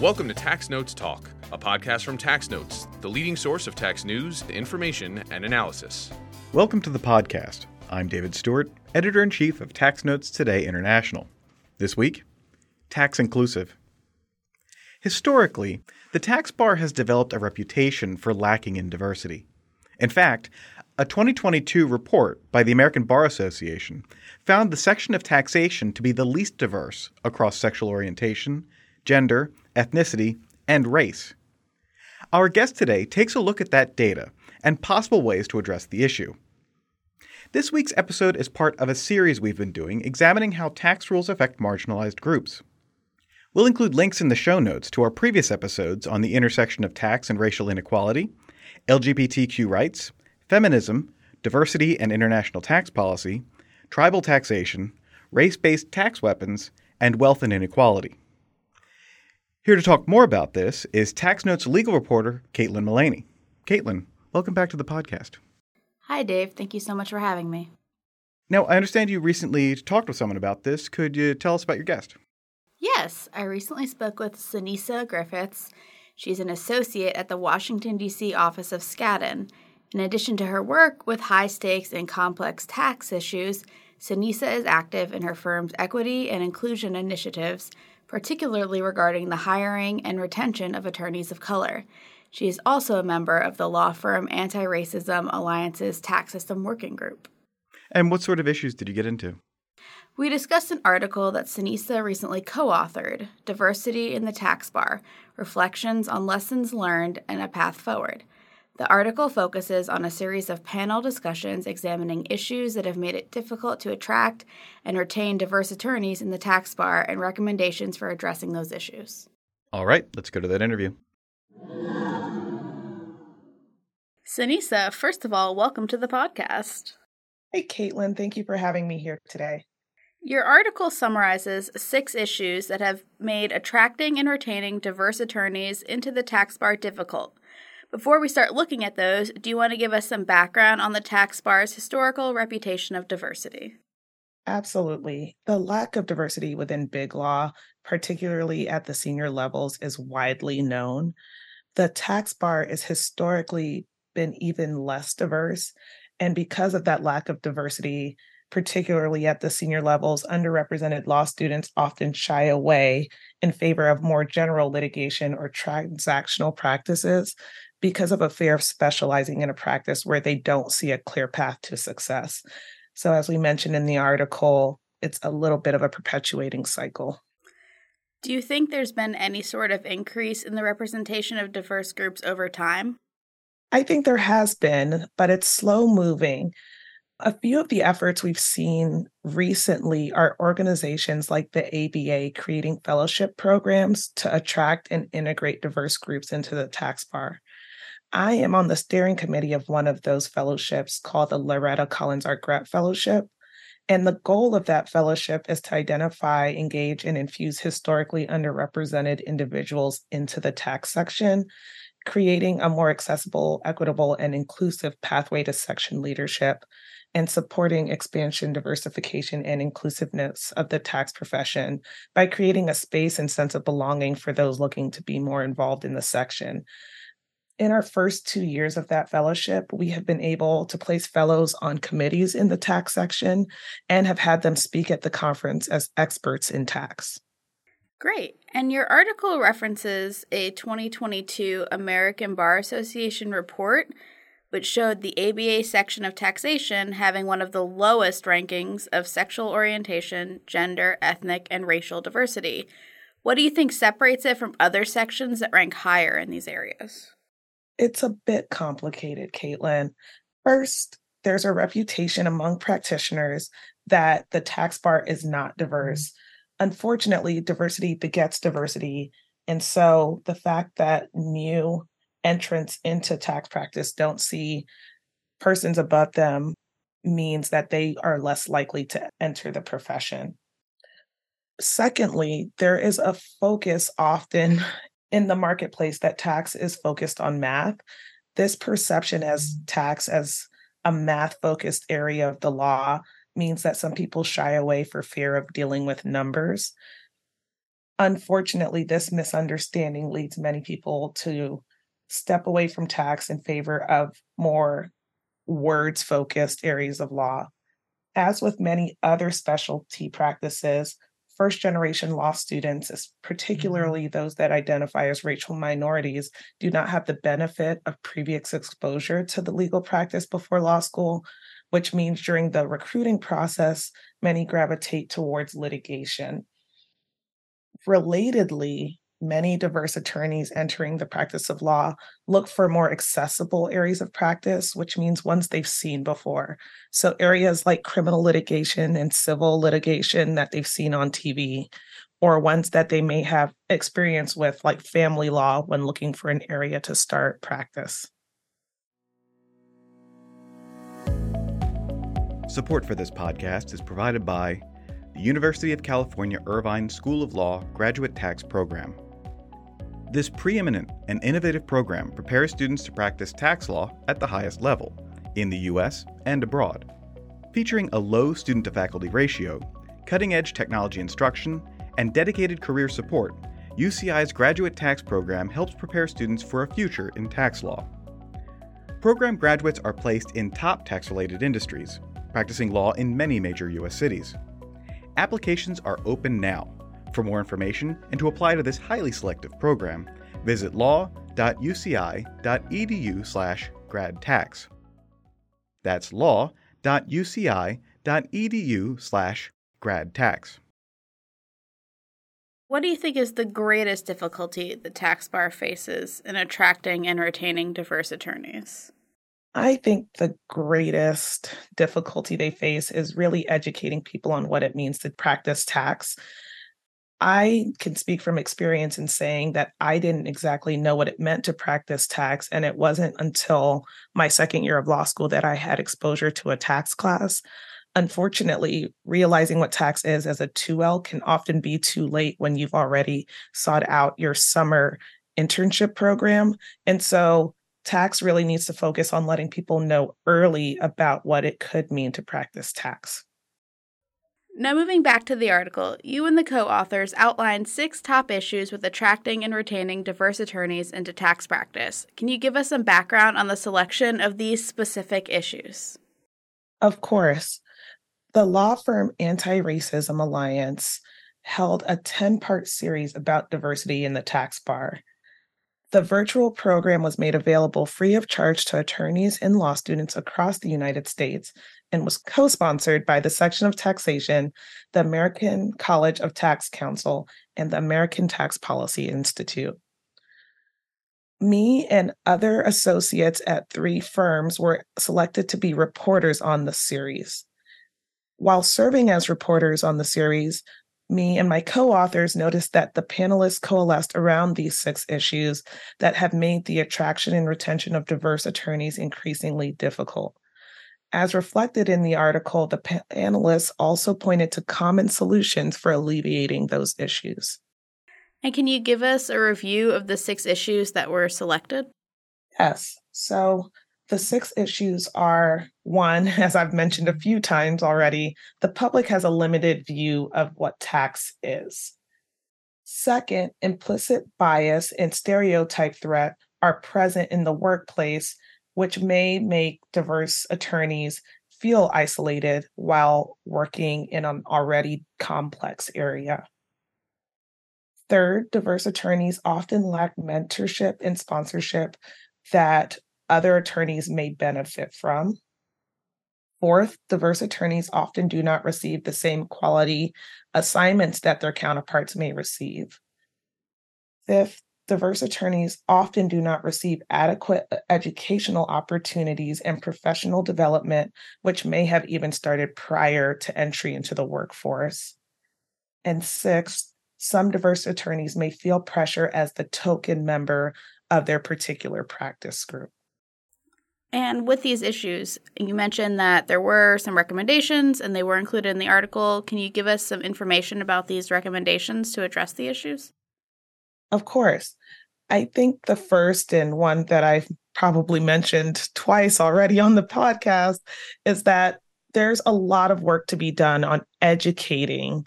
Welcome to Tax Notes Talk, a podcast from Tax Notes, the leading source of tax news, information, and analysis. Welcome to the podcast. I'm David Stewart, editor in chief of Tax Notes Today International. This week, tax inclusive. Historically, the tax bar has developed a reputation for lacking in diversity. In fact, a 2022 report by the American Bar Association found the section of taxation to be the least diverse across sexual orientation, gender, ethnicity, and race. Our guest today takes a look at that data and possible ways to address the issue. This week's episode is part of a series we've been doing examining how tax rules affect marginalized groups. We'll include links in the show notes to our previous episodes on the intersection of tax and racial inequality, LGBTQ rights, feminism, diversity and international tax policy, tribal taxation, race based tax weapons, and wealth and inequality. Here to talk more about this is Tax Notes legal reporter Caitlin Mullaney. Caitlin, welcome back to the podcast. Hi, Dave. Thank you so much for having me. Now, I understand you recently talked with someone about this. Could you tell us about your guest? Yes, I recently spoke with Sanessa Griffiths. She's an associate at the Washington, D.C. office of Skadden. In addition to her work with high stakes and complex tax issues, Sanessa is active in her firm's equity and inclusion initiatives, particularly regarding the hiring and retention of attorneys of color. She is also a member of the law firm Anti Racism Alliance's Tax System Working Group. And what sort of issues did you get into? We discussed an article that Sanessa recently co authored Diversity in the Tax Bar Reflections on Lessons Learned and a Path Forward. The article focuses on a series of panel discussions examining issues that have made it difficult to attract and retain diverse attorneys in the tax bar and recommendations for addressing those issues. All right, let's go to that interview. Sanessa, first of all, welcome to the podcast. Hey, Caitlin, thank you for having me here today. Your article summarizes six issues that have made attracting and retaining diverse attorneys into the tax bar difficult before we start looking at those, do you want to give us some background on the tax bar's historical reputation of diversity? Absolutely. The lack of diversity within big law, particularly at the senior levels, is widely known. The tax bar has historically been even less diverse. And because of that lack of diversity, particularly at the senior levels, underrepresented law students often shy away in favor of more general litigation or transactional practices because of a fear of specializing in a practice where they don't see a clear path to success. So, as we mentioned in the article, it's a little bit of a perpetuating cycle. Do you think there's been any sort of increase in the representation of diverse groups over time? I think there has been, but it's slow moving. A few of the efforts we've seen recently are organizations like the ABA creating fellowship programs to attract and integrate diverse groups into the tax bar. I am on the steering committee of one of those fellowships called the Loretta Collins Argrett Fellowship. And the goal of that fellowship is to identify, engage, and infuse historically underrepresented individuals into the tax section, creating a more accessible, equitable, and inclusive pathway to section leadership, and supporting expansion, diversification, and inclusiveness of the tax profession by creating a space and sense of belonging for those looking to be more involved in the section in our first two years of that fellowship, we have been able to place fellows on committees in the tax section and have had them speak at the conference as experts in tax. Great. And your article references a 2022 American Bar Association report, which showed the ABA section of taxation having one of the lowest rankings of sexual orientation, gender, ethnic, and racial diversity. What do you think separates it from other sections that rank higher in these areas? It's a bit complicated, Caitlin. First, there's a reputation among practitioners that the tax bar is not mm-hmm. diverse. Unfortunately, diversity begets diversity. And so the fact that new entrants into tax practice don't see persons above them means that they are less likely to enter the profession. Secondly, there is a focus often in the marketplace that tax is focused on math. This perception as mm-hmm. tax as a math focused area of the law means that some people shy away for fear of dealing with numbers. Unfortunately, this misunderstanding leads many people to step away from tax in favor of more words focused areas of law. As with many other specialty practices, first generation law students, mm-hmm. particularly those that identify as racial minorities, do not have the benefit of previous exposure to the legal practice before law school, which means during the recruiting process, many gravitate towards litigation. Relatedly, many diverse attorneys entering the practice of law look for more accessible areas of practice, which means ones they've seen before. So, areas like criminal litigation and civil litigation that they've seen on TV, or ones that they may have experience with, like family law, when looking for an area to start practice. Support for this podcast is provided by the University of California Irvine School of Law Graduate Tax Program. This preeminent and innovative program prepares students to practice tax law at the highest level, in the U.S. and abroad. Featuring a low student to faculty ratio, cutting edge technology instruction, and dedicated career support, UCI's graduate tax program helps prepare students for a future in tax law. Program graduates are placed in top tax related industries, practicing law in many major U.S. cities. Applications are open now for more information and to apply to this highly selective program, visit law.uci.edu/gradtax. That's law.uci.edu/gradtax. What do you think is the greatest difficulty the tax bar faces in attracting and retaining diverse attorneys? I think the greatest difficulty they face is really educating people on what it means to practice tax. I can speak from experience in saying that I didn't exactly know what it meant to practice tax. And it wasn't until my second year of law school that I had exposure to a tax class. Unfortunately, realizing what tax is as a 2L can often be too late when you've already sought out your summer internship program. And so tax really needs to focus on letting people know early about what it could mean to practice tax. Now, moving back to the article, you and the co authors outlined six top issues with attracting and retaining diverse attorneys into tax practice. Can you give us some background on the selection of these specific issues? Of course. The law firm Anti Racism Alliance held a 10 part series about diversity in the tax bar. The virtual program was made available free of charge to attorneys and law students across the United States and was co sponsored by the Section of Taxation, the American College of Tax Counsel, and the American Tax Policy Institute. Me and other associates at three firms were selected to be reporters on the series. While serving as reporters on the series, me and my co authors noticed that the panelists coalesced around these six issues that have made the attraction and retention of diverse attorneys increasingly difficult. As reflected in the article, the panelists also pointed to common solutions for alleviating those issues. And can you give us a review of the six issues that were selected? Yes. So, the six issues are one, as I've mentioned a few times already, the public has a limited view of what tax is. Second, implicit bias and stereotype threat are present in the workplace, which may make diverse attorneys feel isolated while working in an already complex area. Third, diverse attorneys often lack mentorship and sponsorship that other attorneys may benefit from. Fourth, diverse attorneys often do not receive the same quality assignments that their counterparts may receive. Fifth, diverse attorneys often do not receive adequate uh, educational opportunities and professional development, which may have even started prior to entry into the workforce. And sixth, some diverse attorneys may feel pressure as the token member of their particular practice group. And with these issues, you mentioned that there were some recommendations and they were included in the article. Can you give us some information about these recommendations to address the issues? Of course. I think the first and one that I've probably mentioned twice already on the podcast is that there's a lot of work to be done on educating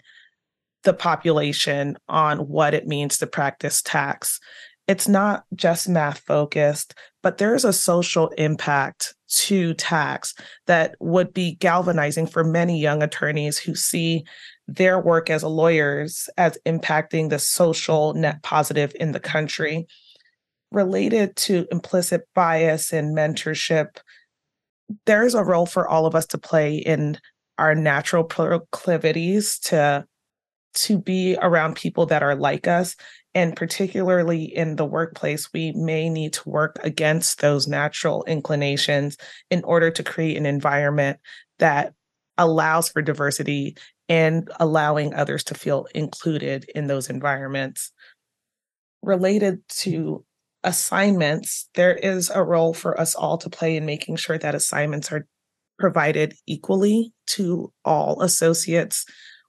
the population on what it means to practice tax. It's not just math focused, but there's a social impact to tax that would be galvanizing for many young attorneys who see their work as lawyers as impacting the social net positive in the country. Related to implicit bias and mentorship, there's a role for all of us to play in our natural proclivities to to be around people that are like us and particularly in the workplace we may need to work against those natural inclinations in order to create an environment that allows for diversity and allowing others to feel included in those environments related to assignments there is a role for us all to play in making sure that assignments are provided equally to all associates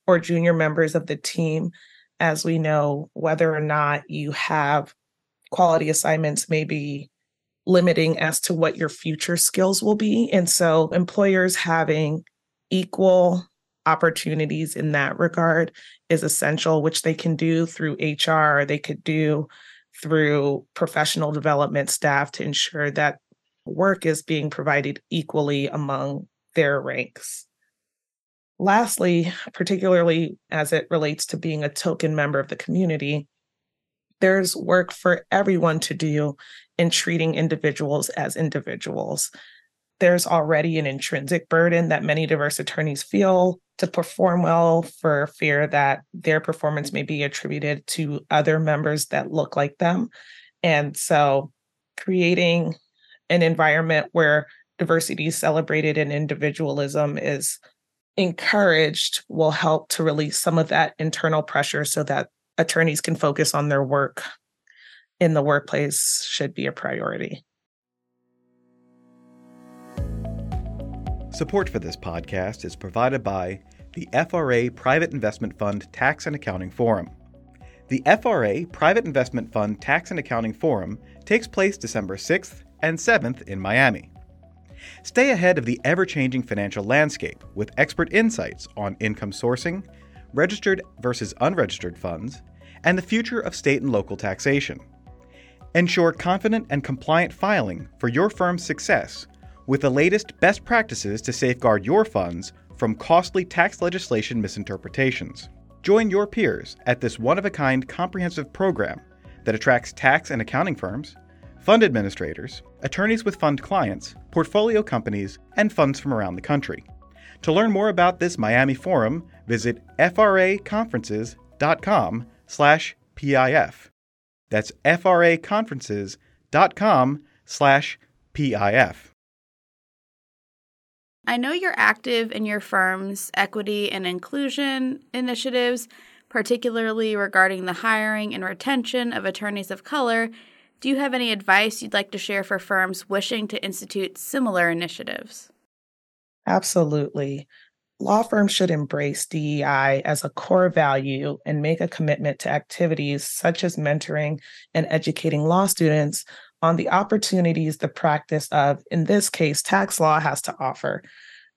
or junior members of the team. As we know, whether or not you have quality assignments may be limiting as to what your future skills will be. And so, employers having equal opportunities in that regard is essential, which they can do through HR, they could do through professional development staff to ensure that work is being provided equally among their ranks. Lastly, particularly as it relates to being a token member of the community, there's work for everyone to do in treating individuals as individuals. There's already an intrinsic burden that many diverse attorneys feel to perform well for fear that their performance may be attributed to other members that look like them. And so creating an environment where diversity is celebrated and individualism is encouraged will help to release some of that internal pressure so that attorneys can focus on their work in the workplace should be a priority. Support for this podcast is provided by the FRA Private Investment Fund Tax and Accounting Forum. The FRA Private Investment Fund Tax and Accounting Forum takes place December 6th and 7th in Miami. Stay ahead of the ever changing financial landscape with expert insights on income sourcing, registered versus unregistered funds, and the future of state and local taxation. Ensure confident and compliant filing for your firm's success with the latest best practices to safeguard your funds from costly tax legislation misinterpretations. Join your peers at this one of a kind comprehensive program that attracts tax and accounting firms, fund administrators, attorneys with fund clients, portfolio companies, and funds from around the country. To learn more about this Miami forum, visit fraconferences.com slash PIF. That's fraconferences.com slash PIF. I know you're active in your firm's equity and inclusion initiatives, particularly regarding the hiring and retention of attorneys of color do you have any advice you'd like to share for firms wishing to institute similar initiatives? Absolutely. Law firms should embrace DEI as a core value and make a commitment to activities such as mentoring and educating law students on the opportunities the practice of, in this case, tax law has to offer.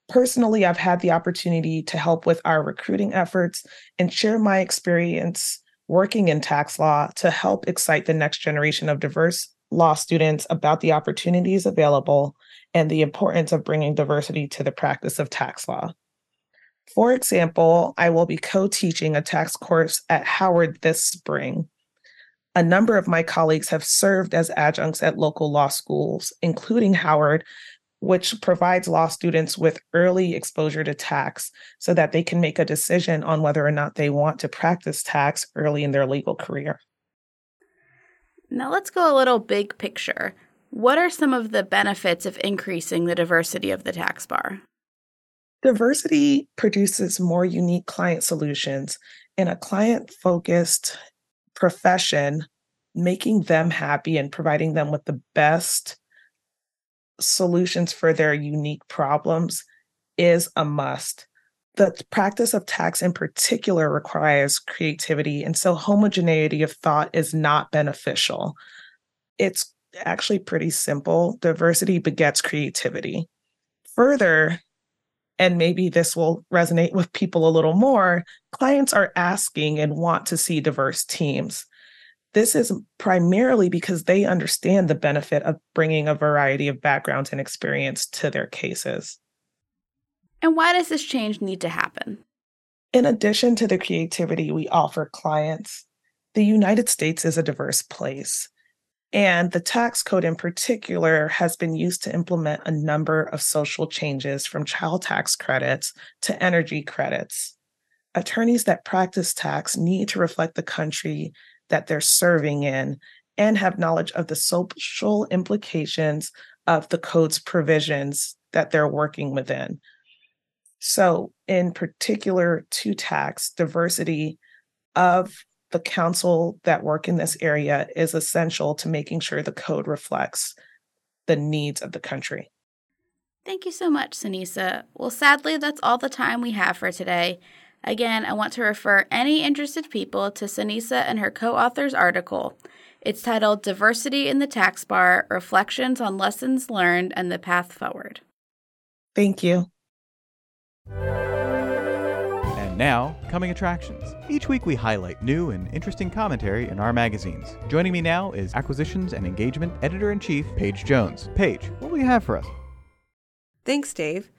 Personally, I've had the opportunity to help with our recruiting efforts and share my experience working in tax law to help excite the next generation of diverse law students about the opportunities available and the importance of bringing diversity to the practice of tax law. For example, I will be co teaching a tax course at Howard this spring. A number of my colleagues have served as adjuncts at local law schools, including Howard, which provides law students with early exposure to tax so that they can make a decision on whether or not they want to practice tax early in their legal career. Now let's go a little big picture. What are some of the benefits of increasing the diversity of the tax bar? Diversity produces more unique client solutions in a client focused profession, making them happy and providing them with the best solutions for their unique problems is a must. The practice of tax in particular requires creativity, and so homogeneity of thought is not beneficial. It's actually pretty simple. Diversity begets creativity. Further, and maybe this will resonate with people a little more, clients are asking and want to see diverse teams. This is primarily because they understand the benefit of bringing a variety of backgrounds and experience to their cases. And why does this change need to happen? In addition to the creativity we offer clients, the United States is a diverse place. And the tax code in particular has been used to implement a number of social changes from child tax credits to energy credits. Attorneys that practice tax need to reflect the country that they're serving in and have knowledge of the social implications of the code's provisions that they're working within. So, in particular to tax, diversity of the counsel that work in this area is essential to making sure the code reflects the needs of the country. Thank you so much, Sanessa. Well, sadly, that's all the time we have for today. Again, I want to refer any interested people to Sanessa and her co author's article. It's titled Diversity in the Tax Bar Reflections on Lessons Learned and the Path Forward. Thank you. And now, coming attractions. Each week we highlight new and interesting commentary in our magazines. Joining me now is Acquisitions and Engagement Editor in Chief, Paige Jones. Paige, what will you have for us? Thanks, Dave.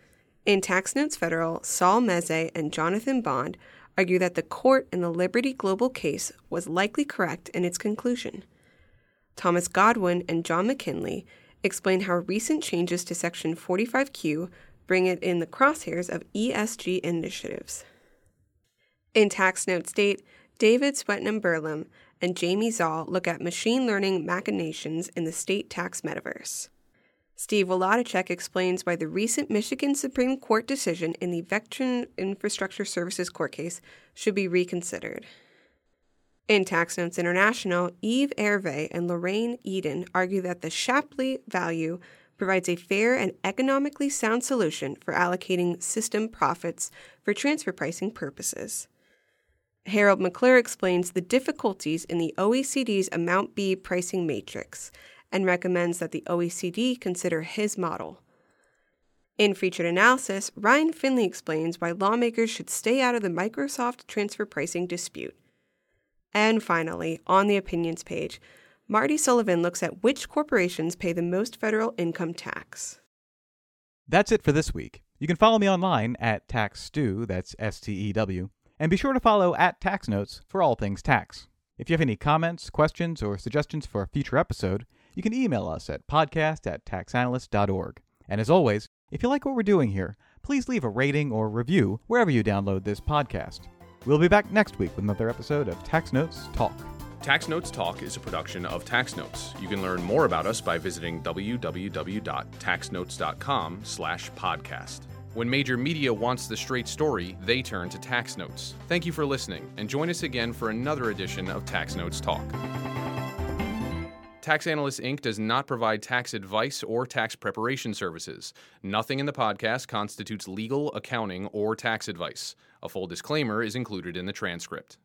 In Tax Notes Federal, Saul Meze and Jonathan Bond argue that the court in the Liberty Global case was likely correct in its conclusion. Thomas Godwin and John McKinley explain how recent changes to Section 45Q bring it in the crosshairs of ESG initiatives. In Tax Note State, David Swetnam Burland and Jamie Szal look at machine learning machinations in the state tax metaverse. Steve Wlodarczyk explains why the recent Michigan Supreme Court decision in the Vectren Infrastructure Services court case should be reconsidered. In Tax Notes International, Eve Hervé and Lorraine Eden argue that the Shapley value provides a fair and economically sound solution for allocating system profits for transfer pricing purposes. Harold McClure explains the difficulties in the OECD's Amount B pricing matrix and recommends that the OECD consider his model. In featured analysis, Ryan Finley explains why lawmakers should stay out of the Microsoft transfer pricing dispute. And finally, on the opinions page, Marty Sullivan looks at which corporations pay the most federal income tax. That's it for this week. You can follow me online at TaxStew, that's S T E W, and be sure to follow at Tax Notes for all things tax. If you have any comments, questions, or suggestions for a future episode, you can email us at podcast at taxanalyst.org. And as always, if you like what we're doing here, please leave a rating or review wherever you download this podcast. We'll be back next week with another episode of Tax Notes Talk. Tax Notes Talk is a production of Tax Notes. You can learn more about us by visiting www.taxnotes.com/podcast. When major media wants the straight story, they turn to Tax Notes. Thank you for listening, and join us again for another edition of Tax Notes Talk. Tax Analysts Inc. does not provide tax advice or tax preparation services. Nothing in the podcast constitutes legal, accounting, or tax advice. A full disclaimer is included in the transcript.